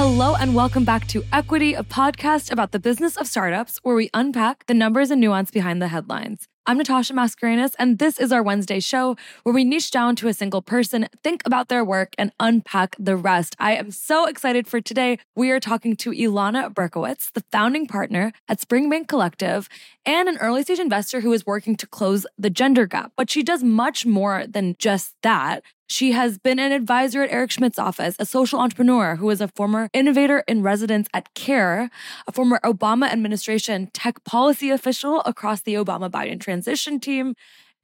Hello, and welcome back to Equity, a podcast about the business of startups where we unpack the numbers and nuance behind the headlines. I'm Natasha Mascarenhas, and this is our Wednesday show where we niche down to a single person, think about their work, and unpack the rest. I am so excited for today. We are talking to Ilana Berkowitz, the founding partner at Springbank Collective and an early stage investor who is working to close the gender gap. But she does much more than just that. She has been an advisor at Eric Schmidt's office, a social entrepreneur who is a former innovator in residence at CARE, a former Obama administration tech policy official across the Obama Biden transition team,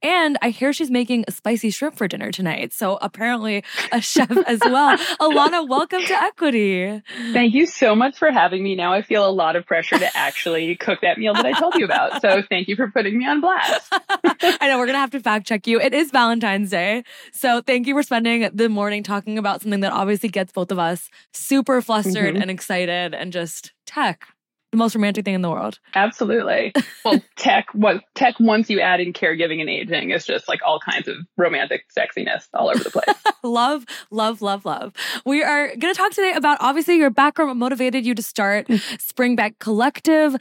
and I hear she's making a spicy shrimp for dinner tonight. So apparently a chef as well. Alana, welcome to Equity. Thank you so much for having me. Now I feel a lot of pressure to actually cook that meal that I told you about. So thank you for putting me on blast. I know we're going to have to fact check you. It is Valentine's Day. So thank you for spending the morning talking about something that obviously gets both of us super flustered mm-hmm. and excited and just tech the most romantic thing in the world. Absolutely. Well, tech, what tech once you add in caregiving and aging is just like all kinds of romantic sexiness all over the place. love, love, love, love. We are going to talk today about obviously your background, what motivated you to start mm. Springbank Collective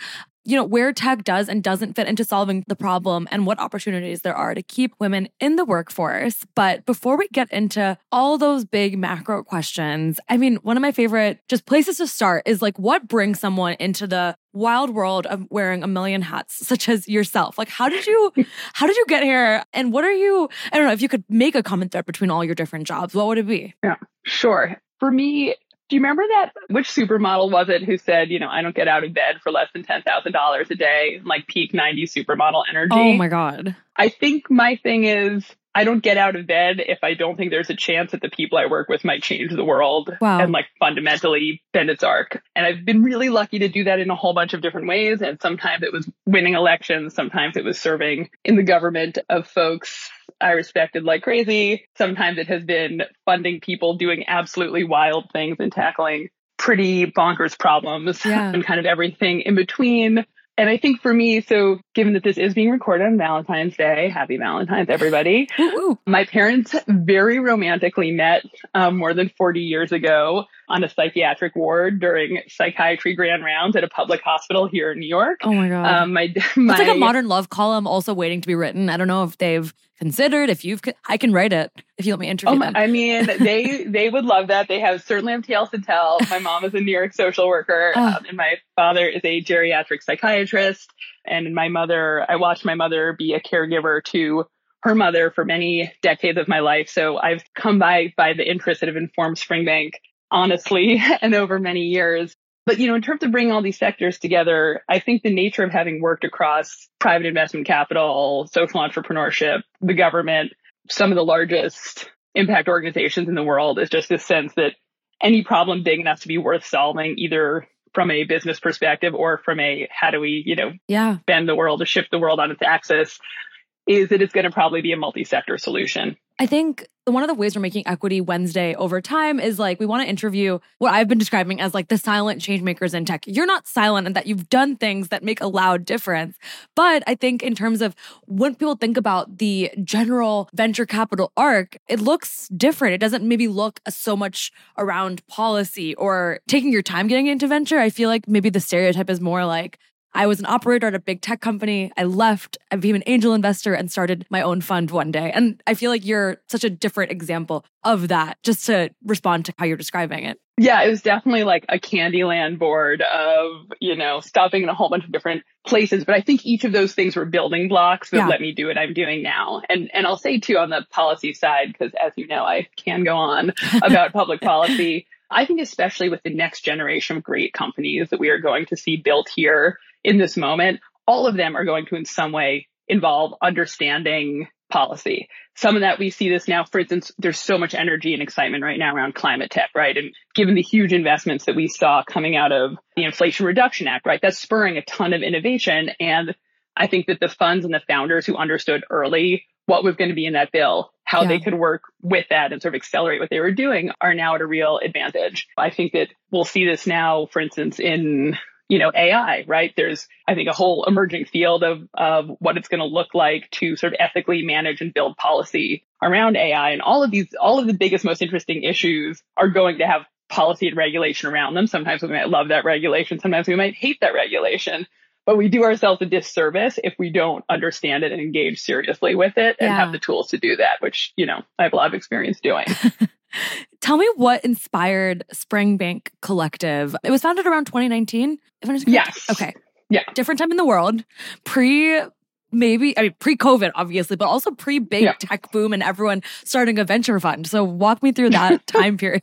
you know, where tech does and doesn't fit into solving the problem and what opportunities there are to keep women in the workforce. But before we get into all those big macro questions, I mean, one of my favorite just places to start is like what brings someone into the wild world of wearing a million hats such as yourself? Like how did you how did you get here? And what are you i don't know if you could make a common thread between all your different jobs what would it be? Yeah sure. For me do you remember that? Which supermodel was it who said, you know, I don't get out of bed for less than $10,000 a day, like peak 90s supermodel energy? Oh my God. I think my thing is I don't get out of bed if I don't think there's a chance that the people I work with might change the world wow. and like fundamentally bend its arc. And I've been really lucky to do that in a whole bunch of different ways. And sometimes it was winning elections. Sometimes it was serving in the government of folks I respected like crazy. Sometimes it has been funding people doing absolutely wild things and tackling pretty bonkers problems yeah. and kind of everything in between. And I think for me, so given that this is being recorded on Valentine's Day, happy Valentine's, everybody. My parents very romantically met um, more than 40 years ago on a psychiatric ward during psychiatry grand rounds at a public hospital here in New York. Oh my God. Um, my, my, it's like a modern love column also waiting to be written. I don't know if they've considered, if you've, I can write it if you let me interview oh my, them. I mean, they, they would love that. They have certainly have tales to tell. My mom is a New York social worker oh. um, and my father is a geriatric psychiatrist. And my mother, I watched my mother be a caregiver to her mother for many decades of my life. So I've come by by the interests that have informed Springbank honestly, and over many years. But, you know, in terms of bringing all these sectors together, I think the nature of having worked across private investment capital, social entrepreneurship, the government, some of the largest impact organizations in the world is just this sense that any problem big enough to be worth solving, either from a business perspective or from a how do we, you know, yeah. bend the world or shift the world on its axis, is that it's going to probably be a multi-sector solution. I think one of the ways we're making equity Wednesday over time is like we want to interview what I've been describing as like the silent change makers in tech. You're not silent in that you've done things that make a loud difference. But I think in terms of when people think about the general venture capital arc, it looks different. It doesn't maybe look so much around policy or taking your time getting into venture. I feel like maybe the stereotype is more like I was an operator at a big tech company. I left, I became an angel investor and started my own fund one day. And I feel like you're such a different example of that, just to respond to how you're describing it. Yeah, it was definitely like a Candyland board of, you know, stopping in a whole bunch of different places. But I think each of those things were building blocks that yeah. let me do what I'm doing now. And and I'll say too on the policy side, because as you know, I can go on about public policy. I think especially with the next generation of great companies that we are going to see built here in this moment, all of them are going to in some way involve understanding policy. Some of that we see this now, for instance, there's so much energy and excitement right now around climate tech, right? And given the huge investments that we saw coming out of the Inflation Reduction Act, right? That's spurring a ton of innovation. And I think that the funds and the founders who understood early what was going to be in that bill, how yeah. they could work with that and sort of accelerate what they were doing are now at a real advantage. I think that we'll see this now, for instance, in you know, AI, right? There's, I think, a whole emerging field of, of what it's going to look like to sort of ethically manage and build policy around AI. And all of these, all of the biggest, most interesting issues are going to have policy and regulation around them. Sometimes we might love that regulation. Sometimes we might hate that regulation. But we do ourselves a disservice if we don't understand it and engage seriously with it and yeah. have the tools to do that, which, you know, I have a lot of experience doing. Tell me what inspired Springbank Collective. It was founded around 2019. Yes. Okay. Yeah. Different time in the world. Pre maybe I mean pre-COVID, obviously, but also pre-big yeah. tech boom and everyone starting a venture fund. So walk me through that time period.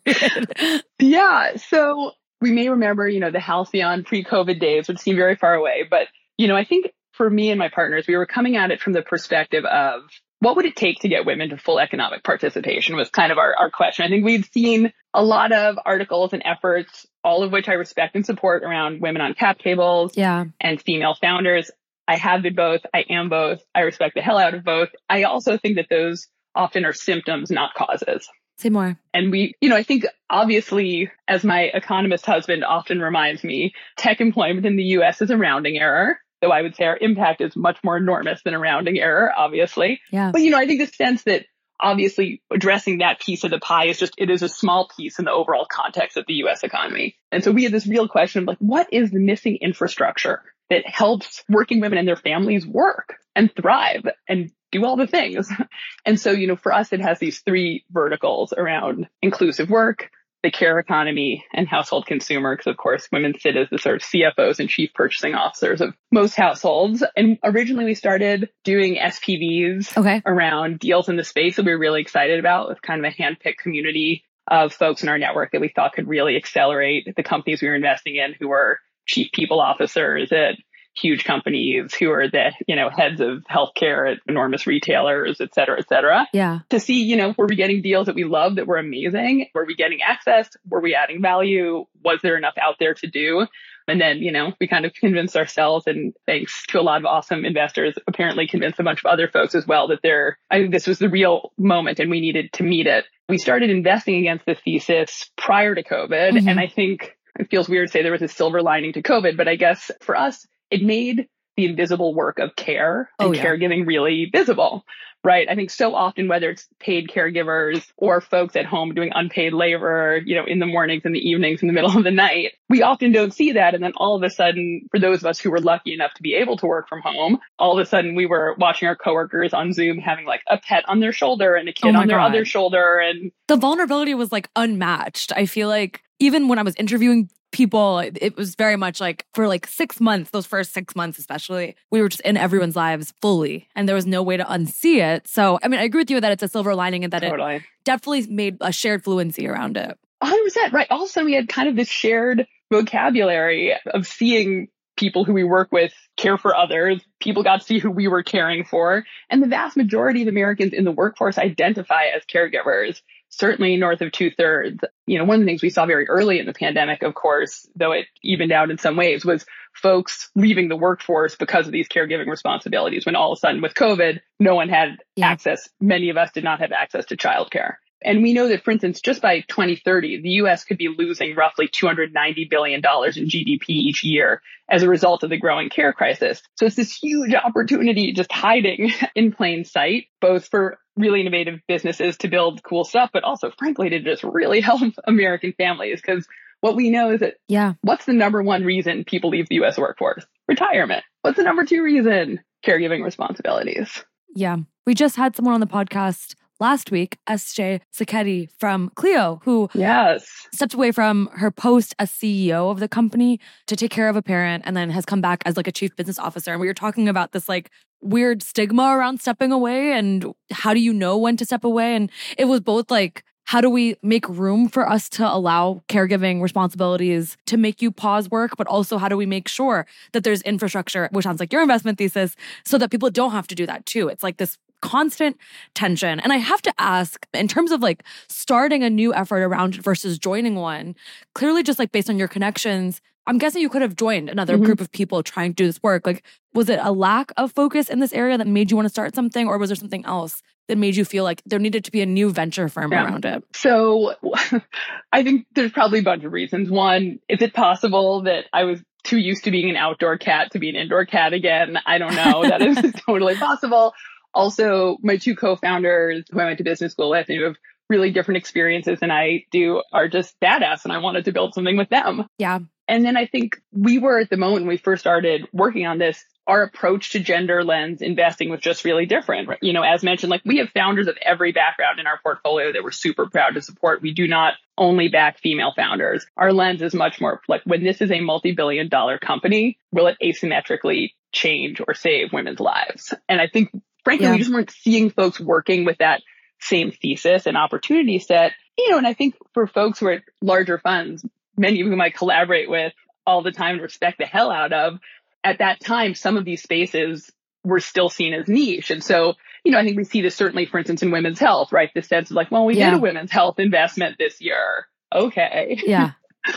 yeah. So we may remember, you know, the halcyon pre-COVID days, which seem very far away. But, you know, I think for me and my partners, we were coming at it from the perspective of what would it take to get women to full economic participation was kind of our, our question. I think we'd seen a lot of articles and efforts, all of which I respect and support around women on cap tables yeah. and female founders. I have been both. I am both. I respect the hell out of both. I also think that those often are symptoms, not causes. Say more. And we, you know, I think obviously, as my economist husband often reminds me, tech employment in the US is a rounding error. Though I would say our impact is much more enormous than a rounding error, obviously. Yeah. But, you know, I think the sense that obviously addressing that piece of the pie is just, it is a small piece in the overall context of the US economy. And so we had this real question of like, what is the missing infrastructure that helps working women and their families work and thrive and do all the things. And so, you know, for us, it has these three verticals around inclusive work, the care economy and household consumer. Cause of course, women sit as the sort of CFOs and chief purchasing officers of most households. And originally we started doing SPVs okay. around deals in the space that we were really excited about with kind of a handpicked community of folks in our network that we thought could really accelerate the companies we were investing in who were chief people officers at huge companies who are the, you know, heads of healthcare at enormous retailers, et cetera, et cetera. Yeah. To see, you know, were we getting deals that we love that were amazing? Were we getting access? Were we adding value? Was there enough out there to do? And then, you know, we kind of convinced ourselves and thanks to a lot of awesome investors, apparently convinced a bunch of other folks as well that there, I think this was the real moment and we needed to meet it. We started investing against the thesis prior to COVID. Mm-hmm. And I think it feels weird to say there was a silver lining to COVID, but I guess for us, it made the invisible work of care and oh, yeah. caregiving really visible, right? I think so often, whether it's paid caregivers or folks at home doing unpaid labor, you know, in the mornings and the evenings in the middle of the night, we often don't see that. And then all of a sudden, for those of us who were lucky enough to be able to work from home, all of a sudden we were watching our coworkers on Zoom having like a pet on their shoulder and a oh kid oh on their God. other shoulder. And the vulnerability was like unmatched. I feel like even when I was interviewing people, it was very much like for like six months, those first six months especially, we were just in everyone's lives fully and there was no way to unsee it. So, I mean, I agree with you that it's a silver lining and that totally. it definitely made a shared fluency around it. 100%. Right. Also, we had kind of this shared vocabulary of seeing people who we work with care for others. People got to see who we were caring for. And the vast majority of Americans in the workforce identify as caregivers certainly north of two thirds. You know, one of the things we saw very early in the pandemic, of course, though it evened out in some ways, was folks leaving the workforce because of these caregiving responsibilities. When all of a sudden with COVID, no one had yeah. access. Many of us did not have access to childcare. And we know that, for instance, just by 2030, the US could be losing roughly $290 billion in GDP each year as a result of the growing care crisis. So it's this huge opportunity just hiding in plain sight, both for really innovative businesses to build cool stuff, but also, frankly, to just really help American families. Because what we know is that, yeah, what's the number one reason people leave the US workforce? Retirement. What's the number two reason? Caregiving responsibilities. Yeah. We just had someone on the podcast last week, SJ Sacchetti from Cleo, who yes. stepped away from her post as CEO of the company to take care of a parent and then has come back as like a chief business officer. And we were talking about this like weird stigma around stepping away and how do you know when to step away? And it was both like, how do we make room for us to allow caregiving responsibilities to make you pause work, but also how do we make sure that there's infrastructure, which sounds like your investment thesis, so that people don't have to do that too? It's like this constant tension. And I have to ask, in terms of like starting a new effort around versus joining one, clearly just like based on your connections, I'm guessing you could have joined another mm-hmm. group of people trying to do this work. Like, was it a lack of focus in this area that made you want to start something, or was there something else that made you feel like there needed to be a new venture firm yeah. around it? So, I think there's probably a bunch of reasons. One, is it possible that I was too used to being an outdoor cat to be an indoor cat again. I don't know. That is totally possible. Also, my two co-founders who I went to business school with and who have really different experiences than I do are just badass and I wanted to build something with them. Yeah. And then I think we were at the moment when we first started working on this, our approach to gender lens investing was just really different. You know, as mentioned, like we have founders of every background in our portfolio that we're super proud to support. We do not only back female founders. Our lens is much more like when this is a multi-billion dollar company, will it asymmetrically change or save women's lives? And I think frankly, yeah. we just weren't seeing folks working with that same thesis and opportunity set. You know, and I think for folks who are at larger funds, many of whom I collaborate with all the time and respect the hell out of, at that time, some of these spaces were still seen as niche. And so, you know, I think we see this certainly, for instance, in women's health, right? The sense of like, well, we yeah. did a women's health investment this year. Okay. Yeah.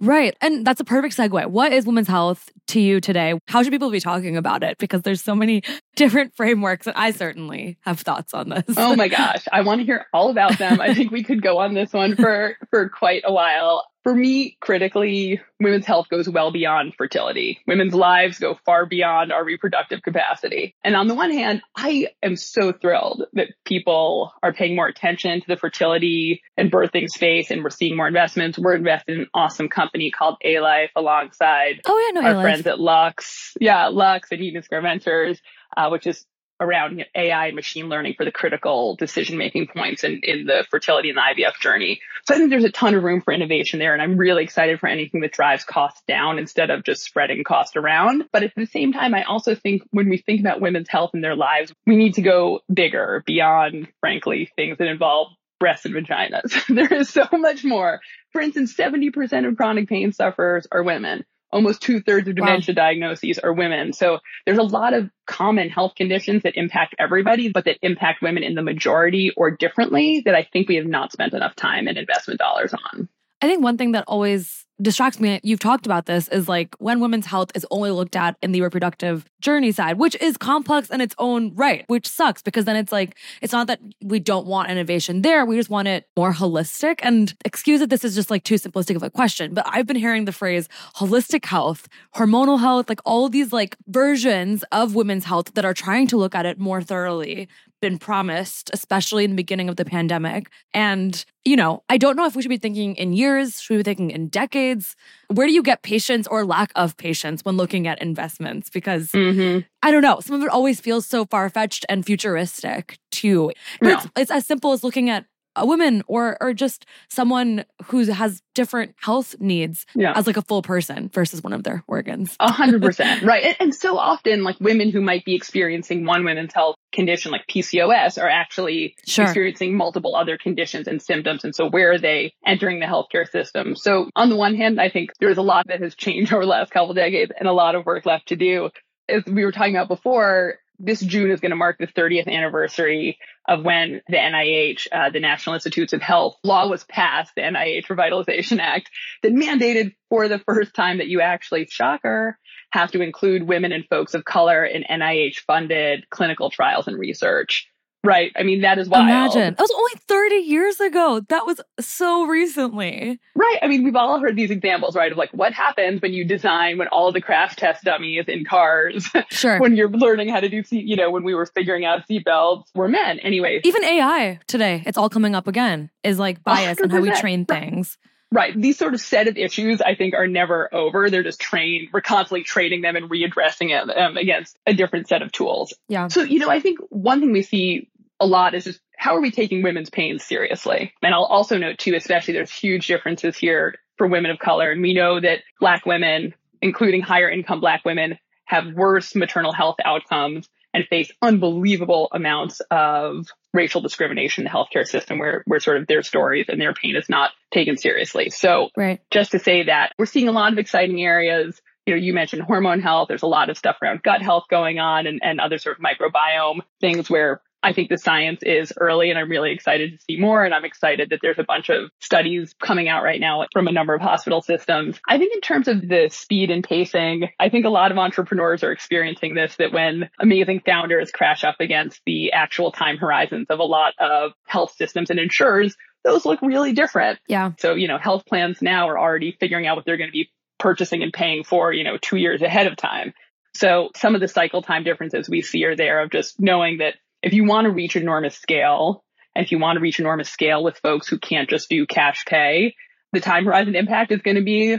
Right. And that's a perfect segue. What is women's health to you today? How should people be talking about it? Because there's so many different frameworks and I certainly have thoughts on this. oh my gosh. I want to hear all about them. I think we could go on this one for for quite a while for me, critically, women's health goes well beyond fertility. Women's lives go far beyond our reproductive capacity. And on the one hand, I am so thrilled that people are paying more attention to the fertility and birthing space and we're seeing more investments. We're invested in an awesome company called A-Life alongside oh, yeah, no, our A-Life. friends at Lux. Yeah, Lux and Eden Square Ventures, uh, which is around AI and machine learning for the critical decision making points in, in the fertility and the IVF journey. So I think there's a ton of room for innovation there. And I'm really excited for anything that drives costs down instead of just spreading cost around. But at the same time, I also think when we think about women's health and their lives, we need to go bigger beyond, frankly, things that involve breasts and vaginas. there is so much more. For instance, 70% of chronic pain sufferers are women almost two thirds of dementia wow. diagnoses are women. So there's a lot of common health conditions that impact everybody, but that impact women in the majority or differently that I think we have not spent enough time and investment dollars on. I think one thing that always distracts me, you've talked about this, is like when women's health is only looked at in the reproductive journey side, which is complex in its own right, which sucks because then it's like, it's not that we don't want innovation there. We just want it more holistic. And excuse that this is just like too simplistic of a question, but I've been hearing the phrase holistic health, hormonal health, like all these like versions of women's health that are trying to look at it more thoroughly been promised, especially in the beginning of the pandemic. And, you know, I don't know if we should be thinking in years, should we be thinking in decades? Where do you get patience or lack of patience when looking at investments? Because mm-hmm. I don't know, some of it always feels so far fetched and futuristic too. No. It's, it's as simple as looking at a woman or or just someone who has different health needs yeah. as like a full person versus one of their organs. A hundred percent. Right. And, and, so often like women who might be experiencing one women's health condition like PCOS are actually sure. experiencing multiple other conditions and symptoms. And so where are they entering the healthcare system? So on the one hand, I think there's a lot that has changed over the last couple decades and a lot of work left to do. As we were talking about before, this June is going to mark the 30th anniversary of when the NIH, uh, the National Institutes of Health law was passed, the NIH Revitalization Act that mandated for the first time that you actually, shocker, have to include women and folks of color in NIH funded clinical trials and research. Right. I mean, that is wild. Imagine. That was only 30 years ago. That was so recently. Right. I mean, we've all heard these examples, right? Of like what happens when you design, when all the crash test dummies in cars, sure. when you're learning how to do seat, you know, when we were figuring out seatbelts were men. Anyway. Even AI today, it's all coming up again, is like bias and how we train things. Right. These sort of set of issues, I think, are never over. They're just trained. We're constantly trading them and readdressing them um, against a different set of tools. Yeah. So, you know, I think one thing we see a lot is just how are we taking women's pain seriously? And I'll also note too, especially there's huge differences here for women of color. And we know that black women, including higher income black women, have worse maternal health outcomes and face unbelievable amounts of racial discrimination in the healthcare system where, where sort of their stories and their pain is not taken seriously. So right. just to say that we're seeing a lot of exciting areas. You know, you mentioned hormone health. There's a lot of stuff around gut health going on and, and other sort of microbiome things where I think the science is early and I'm really excited to see more. And I'm excited that there's a bunch of studies coming out right now from a number of hospital systems. I think in terms of the speed and pacing, I think a lot of entrepreneurs are experiencing this, that when amazing founders crash up against the actual time horizons of a lot of health systems and insurers, those look really different. Yeah. So, you know, health plans now are already figuring out what they're going to be purchasing and paying for, you know, two years ahead of time. So some of the cycle time differences we see are there of just knowing that if you want to reach enormous scale, if you want to reach enormous scale with folks who can't just do cash pay, the time horizon impact is going to be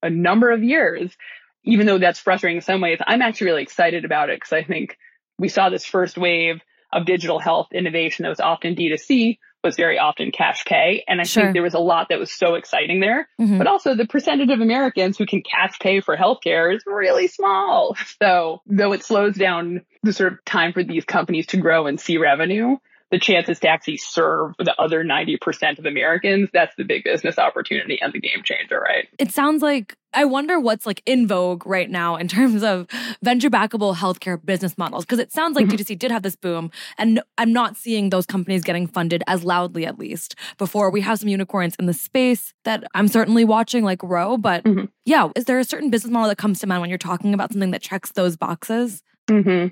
a number of years. Even though that's frustrating in some ways, I'm actually really excited about it because I think we saw this first wave of digital health innovation that was often D2C was very often cash pay. And I sure. think there was a lot that was so exciting there. Mm-hmm. But also the percentage of Americans who can cash pay for healthcare is really small. So though it slows down the sort of time for these companies to grow and see revenue, the chances to actually serve the other 90% of Americans, that's the big business opportunity and the game changer, right? It sounds like I wonder what's like in vogue right now in terms of venture backable healthcare business models. Because it sounds like mm-hmm. D2C did have this boom, and I'm not seeing those companies getting funded as loudly, at least. Before we have some unicorns in the space that I'm certainly watching, like Ro. But mm-hmm. yeah, is there a certain business model that comes to mind when you're talking about something that checks those boxes? Mm-hmm.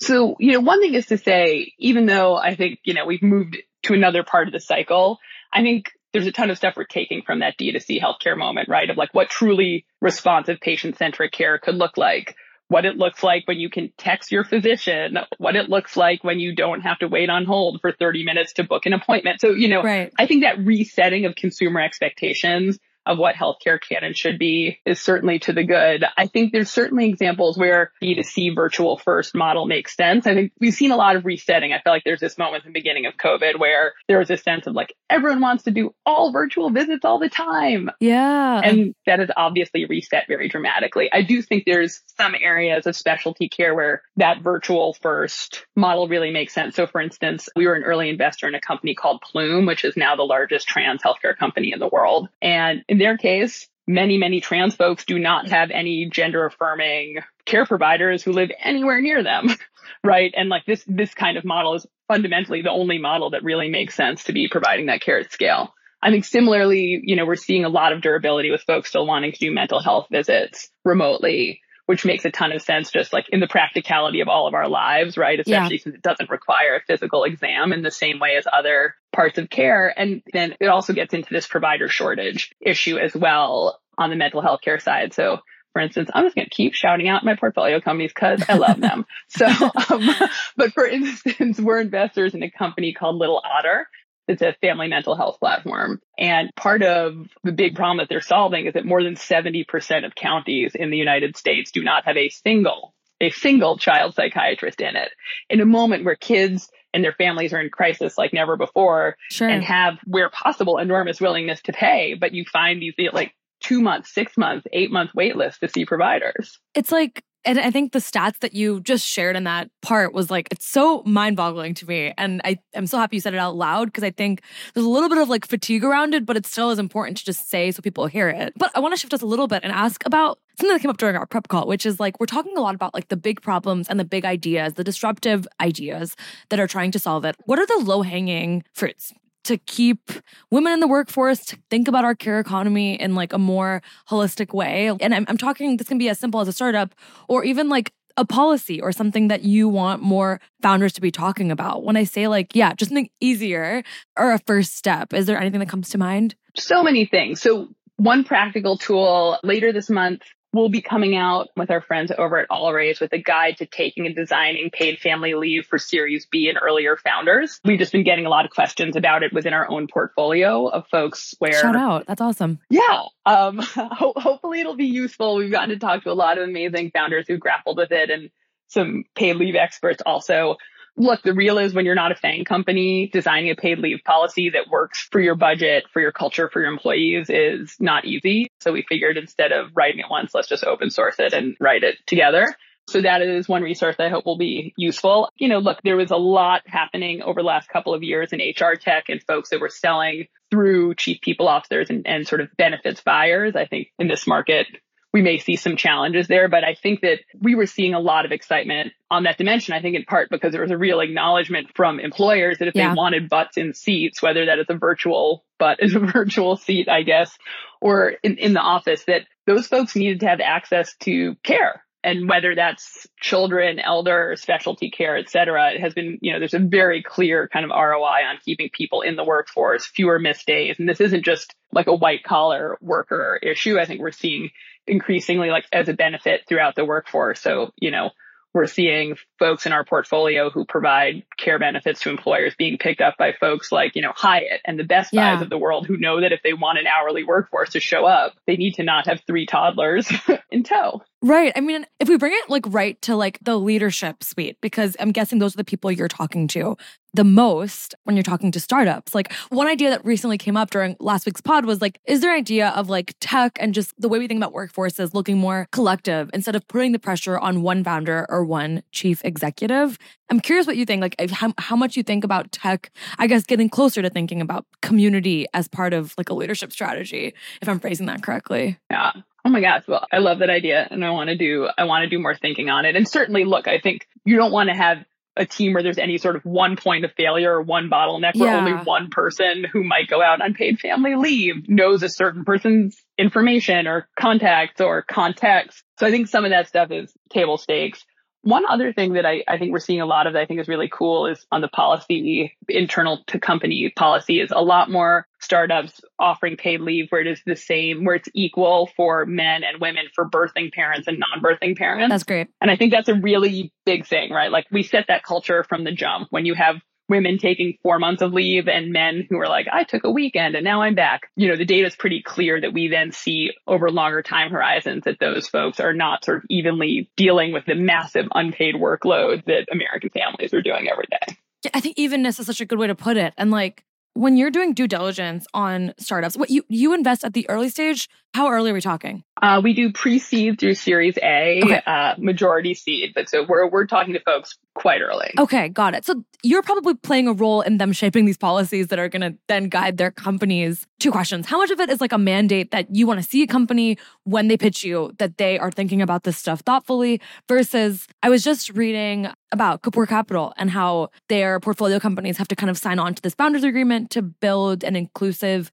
So, you know, one thing is to say, even though I think, you know, we've moved to another part of the cycle, I think there's a ton of stuff we're taking from that D2C healthcare moment, right? Of like what truly responsive patient centric care could look like, what it looks like when you can text your physician, what it looks like when you don't have to wait on hold for 30 minutes to book an appointment. So, you know, right. I think that resetting of consumer expectations of what healthcare can and should be is certainly to the good. I think there's certainly examples where B2C virtual first model makes sense. I think we've seen a lot of resetting. I feel like there's this moment in the beginning of COVID where there was a sense of like everyone wants to do all virtual visits all the time. Yeah. And that has obviously reset very dramatically. I do think there's some areas of specialty care where that virtual first model really makes sense. So for instance, we were an early investor in a company called Plume, which is now the largest trans healthcare company in the world. And in their case, many, many trans folks do not have any gender affirming care providers who live anywhere near them. Right. And like this, this kind of model is fundamentally the only model that really makes sense to be providing that care at scale. I think similarly, you know, we're seeing a lot of durability with folks still wanting to do mental health visits remotely, which makes a ton of sense just like in the practicality of all of our lives, right? Especially yeah. since it doesn't require a physical exam in the same way as other parts of care. And then it also gets into this provider shortage issue as well on the mental health care side. So for instance, I'm just going to keep shouting out my portfolio companies because I love them. so, um, but for instance, we're investors in a company called Little Otter. It's a family mental health platform. And part of the big problem that they're solving is that more than 70% of counties in the United States do not have a single, a single child psychiatrist in it. In a moment where kids and their families are in crisis like never before sure. and have, where possible, enormous willingness to pay, but you find these like two months, six months, eight month wait list to see providers. It's like, and I think the stats that you just shared in that part was like, it's so mind boggling to me. And I, I'm so happy you said it out loud because I think there's a little bit of like fatigue around it, but it still is important to just say so people hear it. But I want to shift us a little bit and ask about something that came up during our prep call, which is like, we're talking a lot about like the big problems and the big ideas, the disruptive ideas that are trying to solve it. What are the low hanging fruits? To keep women in the workforce to think about our care economy in like a more holistic way. And I'm, I'm talking, this can be as simple as a startup or even like a policy or something that you want more founders to be talking about. When I say like, yeah, just something easier or a first step, is there anything that comes to mind? So many things. So one practical tool later this month, We'll be coming out with our friends over at All Raise with a guide to taking and designing paid family leave for Series B and earlier founders. We've just been getting a lot of questions about it within our own portfolio of folks where. Shout out. That's awesome. Yeah. Um, ho- hopefully it'll be useful. We've gotten to talk to a lot of amazing founders who grappled with it and some paid leave experts also look, the real is when you're not a FANG company, designing a paid leave policy that works for your budget, for your culture, for your employees is not easy. So we figured instead of writing it once, let's just open source it and write it together. So that is one resource I hope will be useful. You know, look, there was a lot happening over the last couple of years in HR tech and folks that were selling through chief people officers and, and sort of benefits buyers. I think in this market, we may see some challenges there, but I think that we were seeing a lot of excitement on that dimension. I think in part because there was a real acknowledgement from employers that if yeah. they wanted butts in seats, whether that is a virtual butt is a virtual seat, I guess, or in, in the office, that those folks needed to have access to care and whether that's children, elder, specialty care, et cetera, it has been, you know, there's a very clear kind of ROI on keeping people in the workforce, fewer missed days. And this isn't just like a white collar worker issue. I think we're seeing increasingly like as a benefit throughout the workforce. So, you know, we're seeing folks in our portfolio who provide care benefits to employers being picked up by folks like, you know, Hyatt and the Best yeah. Buys of the world who know that if they want an hourly workforce to show up, they need to not have three toddlers in tow. Right. I mean, if we bring it like right to like the leadership suite, because I'm guessing those are the people you're talking to the most when you're talking to startups. Like one idea that recently came up during last week's pod was like, is there an idea of like tech and just the way we think about workforces looking more collective instead of putting the pressure on one founder or one chief executive? I'm curious what you think, like how, how much you think about tech, I guess getting closer to thinking about community as part of like a leadership strategy, if I'm phrasing that correctly. Yeah. Oh my gosh. Well, I love that idea and I want to do, I want to do more thinking on it. And certainly look, I think you don't want to have a team where there's any sort of one point of failure or one bottleneck where yeah. only one person who might go out on paid family leave knows a certain person's information or contacts or context. So I think some of that stuff is table stakes. One other thing that I, I think we're seeing a lot of that I think is really cool is on the policy, internal to company policy is a lot more startups offering paid leave where it is the same, where it's equal for men and women for birthing parents and non-birthing parents. That's great. And I think that's a really big thing, right? Like we set that culture from the jump when you have women taking four months of leave and men who are like, I took a weekend and now I'm back. You know, the data is pretty clear that we then see over longer time horizons that those folks are not sort of evenly dealing with the massive unpaid workload that American families are doing every day. Yeah, I think evenness is such a good way to put it. And like when you're doing due diligence on startups, what you you invest at the early stage, how early are we talking? Uh, we do pre-seed through Series A, okay. uh, majority seed, but so we're we're talking to folks quite early. Okay, got it. So you're probably playing a role in them shaping these policies that are going to then guide their companies. Two questions. How much of it is like a mandate that you want to see a company when they pitch you that they are thinking about this stuff thoughtfully versus I was just reading about Kapor Capital and how their portfolio companies have to kind of sign on to this founders agreement to build an inclusive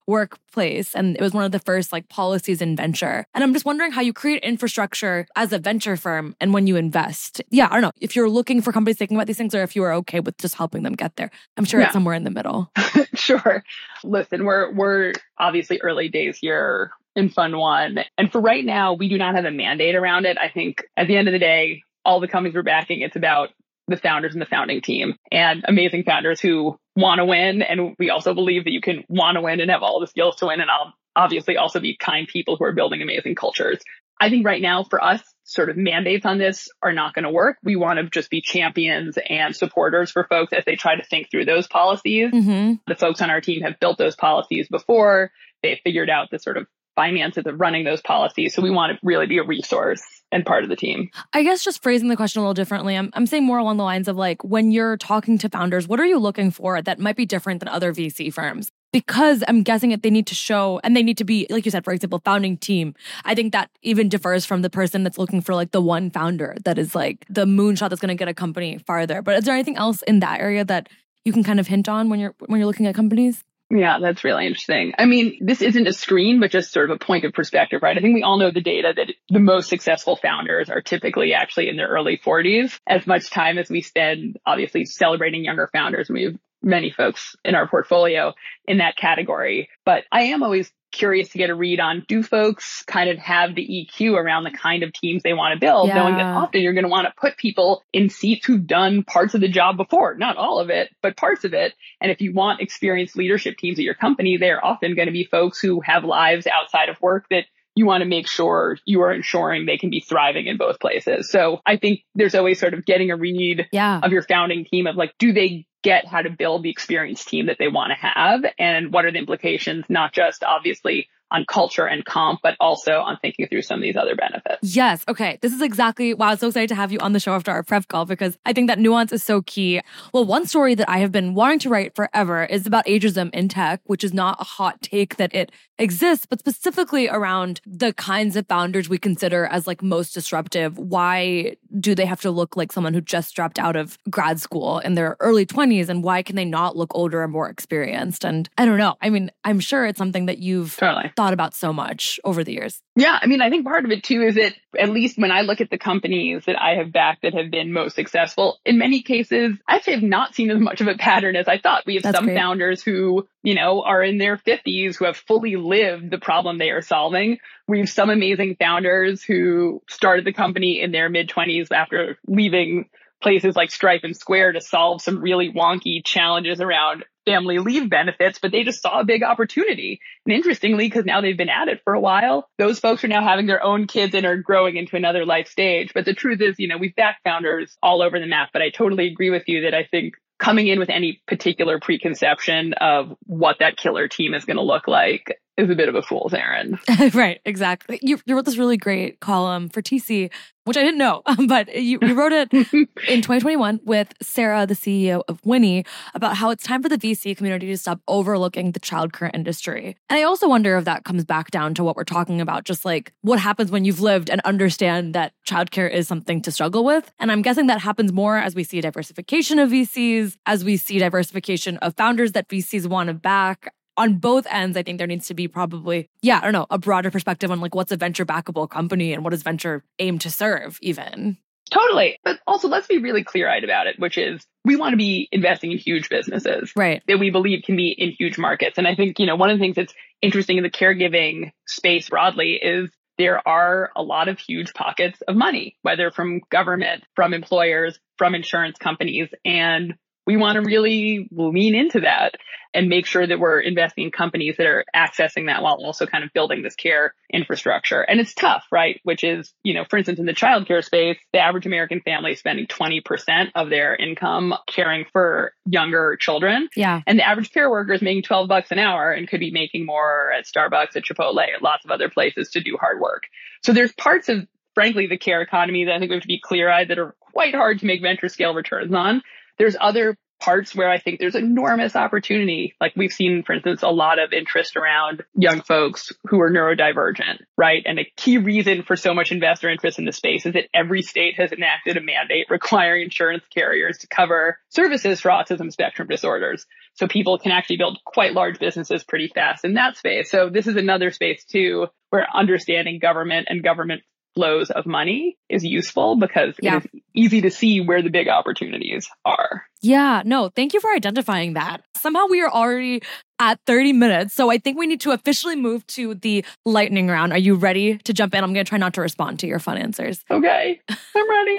workplace and it was one of the first like policies in venture. And I'm just wondering how you create infrastructure as a venture firm and when you invest. Yeah, I don't know. If you're looking for companies thinking about these things or if you are okay with just helping them get there. I'm sure yeah. it's somewhere in the middle. sure. Listen, we're we're obviously early days here in Fund One. And for right now, we do not have a mandate around it. I think at the end of the day, all the companies we're backing, it's about the founders and the founding team and amazing founders who want to win. And we also believe that you can want to win and have all the skills to win and I'll obviously also be kind people who are building amazing cultures. I think right now for us, sort of mandates on this are not going to work. We want to just be champions and supporters for folks as they try to think through those policies. Mm-hmm. The folks on our team have built those policies before. They've figured out the sort of finances of running those policies. So we want to really be a resource and part of the team. I guess just phrasing the question a little differently, I'm, I'm saying more along the lines of like when you're talking to founders, what are you looking for that might be different than other VC firms? because I'm guessing it they need to show and they need to be, like you said, for example, founding team. I think that even differs from the person that's looking for like the one founder that is like the moonshot that's going to get a company farther. But is there anything else in that area that you can kind of hint on when you're when you're looking at companies? Yeah, that's really interesting. I mean, this isn't a screen, but just sort of a point of perspective, right? I think we all know the data that the most successful founders are typically actually in their early 40s. As much time as we spend obviously celebrating younger founders, we have many folks in our portfolio in that category. But I am always curious to get a read on do folks kind of have the EQ around the kind of teams they want to build, yeah. knowing that often you're going to want to put people in seats who've done parts of the job before, not all of it, but parts of it. And if you want experienced leadership teams at your company, they're often going to be folks who have lives outside of work that you want to make sure you are ensuring they can be thriving in both places. So I think there's always sort of getting a read yeah. of your founding team of like, do they get how to build the experienced team that they want to have and what are the implications, not just obviously on culture and comp, but also on thinking through some of these other benefits. Yes. Okay. This is exactly why I was so excited to have you on the show after our prep call because I think that nuance is so key. Well, one story that I have been wanting to write forever is about ageism in tech, which is not a hot take that it exists, but specifically around the kinds of founders we consider as like most disruptive. Why do they have to look like someone who just dropped out of grad school in their early 20s and why can they not look older and more experienced? And I don't know. I mean, I'm sure it's something that you've totally thought about so much over the years. Yeah. I mean, I think part of it too is that at least when I look at the companies that I have backed that have been most successful, in many cases, I actually have not seen as much of a pattern as I thought. We have That's some great. founders who, you know, are in their 50s who have fully lived the problem they are solving. We have some amazing founders who started the company in their mid 20s after leaving places like Stripe and Square to solve some really wonky challenges around family leave benefits, but they just saw a big opportunity. And interestingly, because now they've been at it for a while, those folks are now having their own kids and are growing into another life stage. But the truth is, you know, we've backed founders all over the map, but I totally agree with you that I think coming in with any particular preconception of what that killer team is going to look like is a bit of a fool's errand. right, exactly. You, you, wrote this really great column for TC, which I didn't know, but you, you wrote it in 2021 with Sarah, the CEO of Winnie, about how it's time for the VC community to stop overlooking the childcare industry. And I also wonder if that comes back down to what we're talking about, just like what happens when you've lived and understand that childcare is something to struggle with. And I'm guessing that happens more as we see diversification of VCs, as we see diversification of founders that VCs want to back on both ends, I think there needs to be probably, yeah, I don't know, a broader perspective on like what's a venture backable company and what does venture aim to serve, even. Totally. But also, let's be really clear eyed about it, which is we want to be investing in huge businesses right. that we believe can be in huge markets. And I think, you know, one of the things that's interesting in the caregiving space broadly is there are a lot of huge pockets of money, whether from government, from employers, from insurance companies. And we want to really lean into that and make sure that we're investing in companies that are accessing that while also kind of building this care infrastructure. And it's tough, right? Which is, you know, for instance, in the childcare space, the average American family is spending 20% of their income caring for younger children. Yeah. And the average care worker is making 12 bucks an hour and could be making more at Starbucks, at Chipotle, at lots of other places to do hard work. So there's parts of frankly the care economy that I think we have to be clear eyed that are quite hard to make venture scale returns on. There's other parts where I think there's enormous opportunity. Like we've seen, for instance, a lot of interest around young folks who are neurodivergent, right? And a key reason for so much investor interest in the space is that every state has enacted a mandate requiring insurance carriers to cover services for autism spectrum disorders. So people can actually build quite large businesses pretty fast in that space. So this is another space too where understanding government and government flows of money is useful because yeah. it is easy to see where the big opportunities are. Yeah, no, thank you for identifying that. Somehow we are already at 30 minutes. So I think we need to officially move to the lightning round. Are you ready to jump in? I'm going to try not to respond to your fun answers. Okay, I'm ready.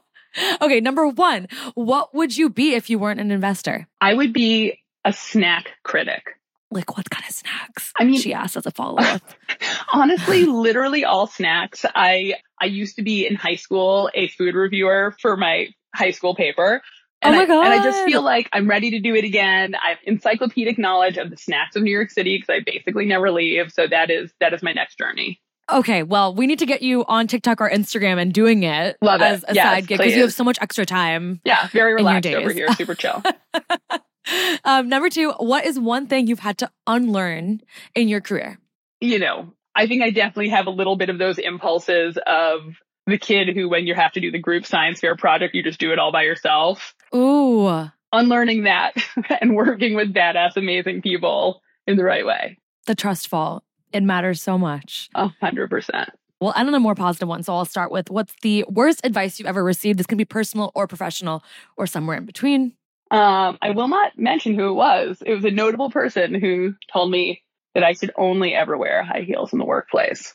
okay, number one, what would you be if you weren't an investor? I would be a snack critic like what kind of snacks? I mean, she asked as a follow up. honestly, literally all snacks. I I used to be in high school a food reviewer for my high school paper. Oh and oh my I, god! And I just feel like I'm ready to do it again. I have encyclopedic knowledge of the snacks of New York City because I basically never leave. So that is that is my next journey. Okay, well, we need to get you on TikTok or Instagram and doing it Love as it. a yes, side gig because you have so much extra time. Yeah, very relaxed over here, super chill. um, number two, what is one thing you've had to unlearn in your career? You know, I think I definitely have a little bit of those impulses of the kid who, when you have to do the group science fair project, you just do it all by yourself. Ooh. Unlearning that and working with badass, amazing people in the right way. The trust fall. It matters so much. A hundred percent. Well, end on a more positive one. So I'll start with what's the worst advice you've ever received? This can be personal or professional or somewhere in between. Um, I will not mention who it was. It was a notable person who told me that I should only ever wear high heels in the workplace.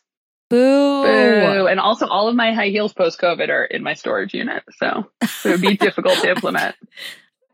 Boo. Boo. And also all of my high heels post COVID are in my storage unit. So it would be difficult to implement.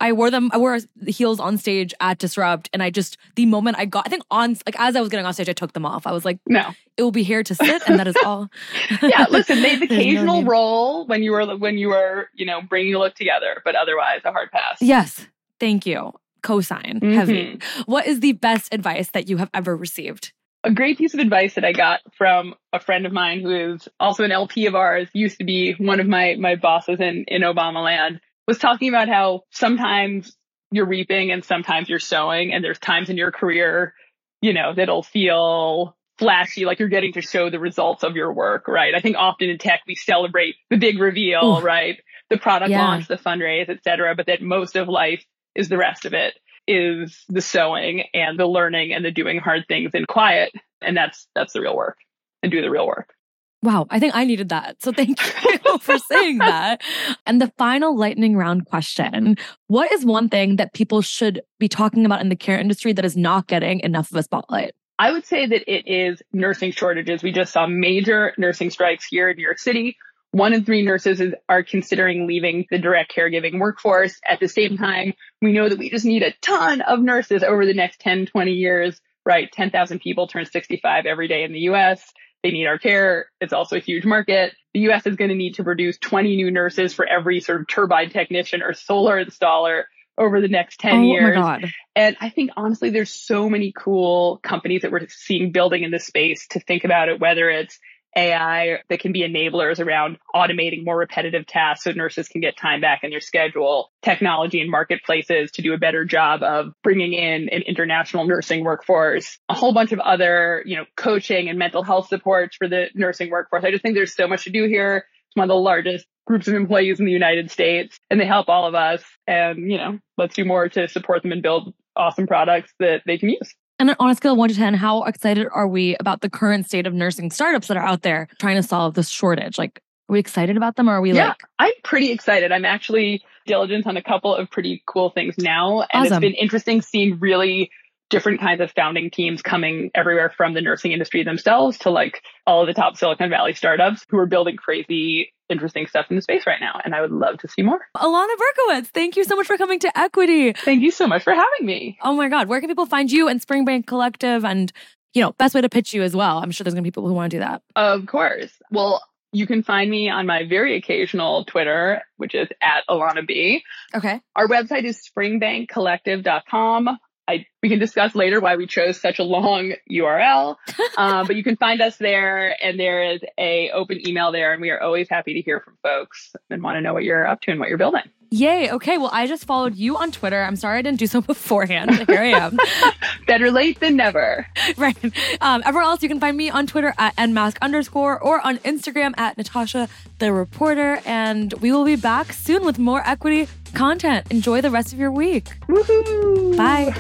I wore them. I wore heels on stage at Disrupt, and I just the moment I got, I think on like as I was getting on stage, I took them off. I was like, no, it will be here to sit, and that is all. yeah, listen, they have occasional no role when you were when you were you know bringing a look together, but otherwise a hard pass. Yes, thank you. Cosign mm-hmm. heavy. What is the best advice that you have ever received? a great piece of advice that I got from a friend of mine who is also an LP of ours, used to be one of my my bosses in in Obama land was talking about how sometimes you're reaping and sometimes you're sowing and there's times in your career, you know, that'll feel flashy, like you're getting to show the results of your work, right? I think often in tech, we celebrate the big reveal, Ooh. right? The product yeah. launch, the fundraise, et cetera, but that most of life is the rest of it is the sowing and the learning and the doing hard things in quiet. And that's that's the real work and do the real work. Wow, I think I needed that. So thank you for saying that. And the final lightning round question What is one thing that people should be talking about in the care industry that is not getting enough of a spotlight? I would say that it is nursing shortages. We just saw major nursing strikes here in New York City. One in three nurses is, are considering leaving the direct caregiving workforce. At the same time, we know that we just need a ton of nurses over the next 10, 20 years, right? 10,000 people turn 65 every day in the US. They need our care. It's also a huge market. The US is going to need to produce 20 new nurses for every sort of turbine technician or solar installer over the next 10 oh, years. My God. And I think honestly, there's so many cool companies that we're seeing building in this space to think about it, whether it's AI that can be enablers around automating more repetitive tasks so nurses can get time back in their schedule, technology and marketplaces to do a better job of bringing in an international nursing workforce, a whole bunch of other, you know, coaching and mental health supports for the nursing workforce. I just think there's so much to do here. It's one of the largest groups of employees in the United States and they help all of us. And, you know, let's do more to support them and build awesome products that they can use. And on a scale of one to 10, how excited are we about the current state of nursing startups that are out there trying to solve this shortage? Like, are we excited about them or are we yeah, like? I'm pretty excited. I'm actually diligent on a couple of pretty cool things now. And awesome. it's been interesting seeing really different kinds of founding teams coming everywhere from the nursing industry themselves to like all of the top Silicon Valley startups who are building crazy interesting stuff in the space right now. And I would love to see more. Alana Berkowitz, thank you so much for coming to Equity. Thank you so much for having me. Oh my God. Where can people find you and Springbank Collective and, you know, best way to pitch you as well? I'm sure there's going to be people who want to do that. Of course. Well, you can find me on my very occasional Twitter, which is at Alana B. Okay. Our website is springbankcollective.com. I, we can discuss later why we chose such a long URL, um, but you can find us there and there is a open email there and we are always happy to hear from folks and want to know what you're up to and what you're building. Yay. Okay. Well, I just followed you on Twitter. I'm sorry I didn't do so beforehand. Here I am. Better late than never. Right. Um, everyone else, you can find me on Twitter at nmask underscore or on Instagram at Natasha the Reporter. And we will be back soon with more equity content. Enjoy the rest of your week. Woohoo. Bye.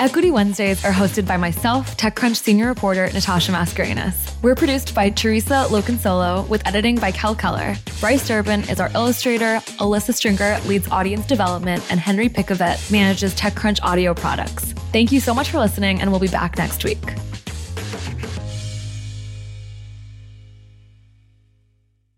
Equity Wednesdays are hosted by myself, TechCrunch senior reporter Natasha Mascarenhas. We're produced by Theresa Loconsolo with editing by Kel Keller. Bryce Durbin is our illustrator, Alyssa Stringer leads audience development, and Henry Pickavet manages TechCrunch audio products. Thank you so much for listening, and we'll be back next week.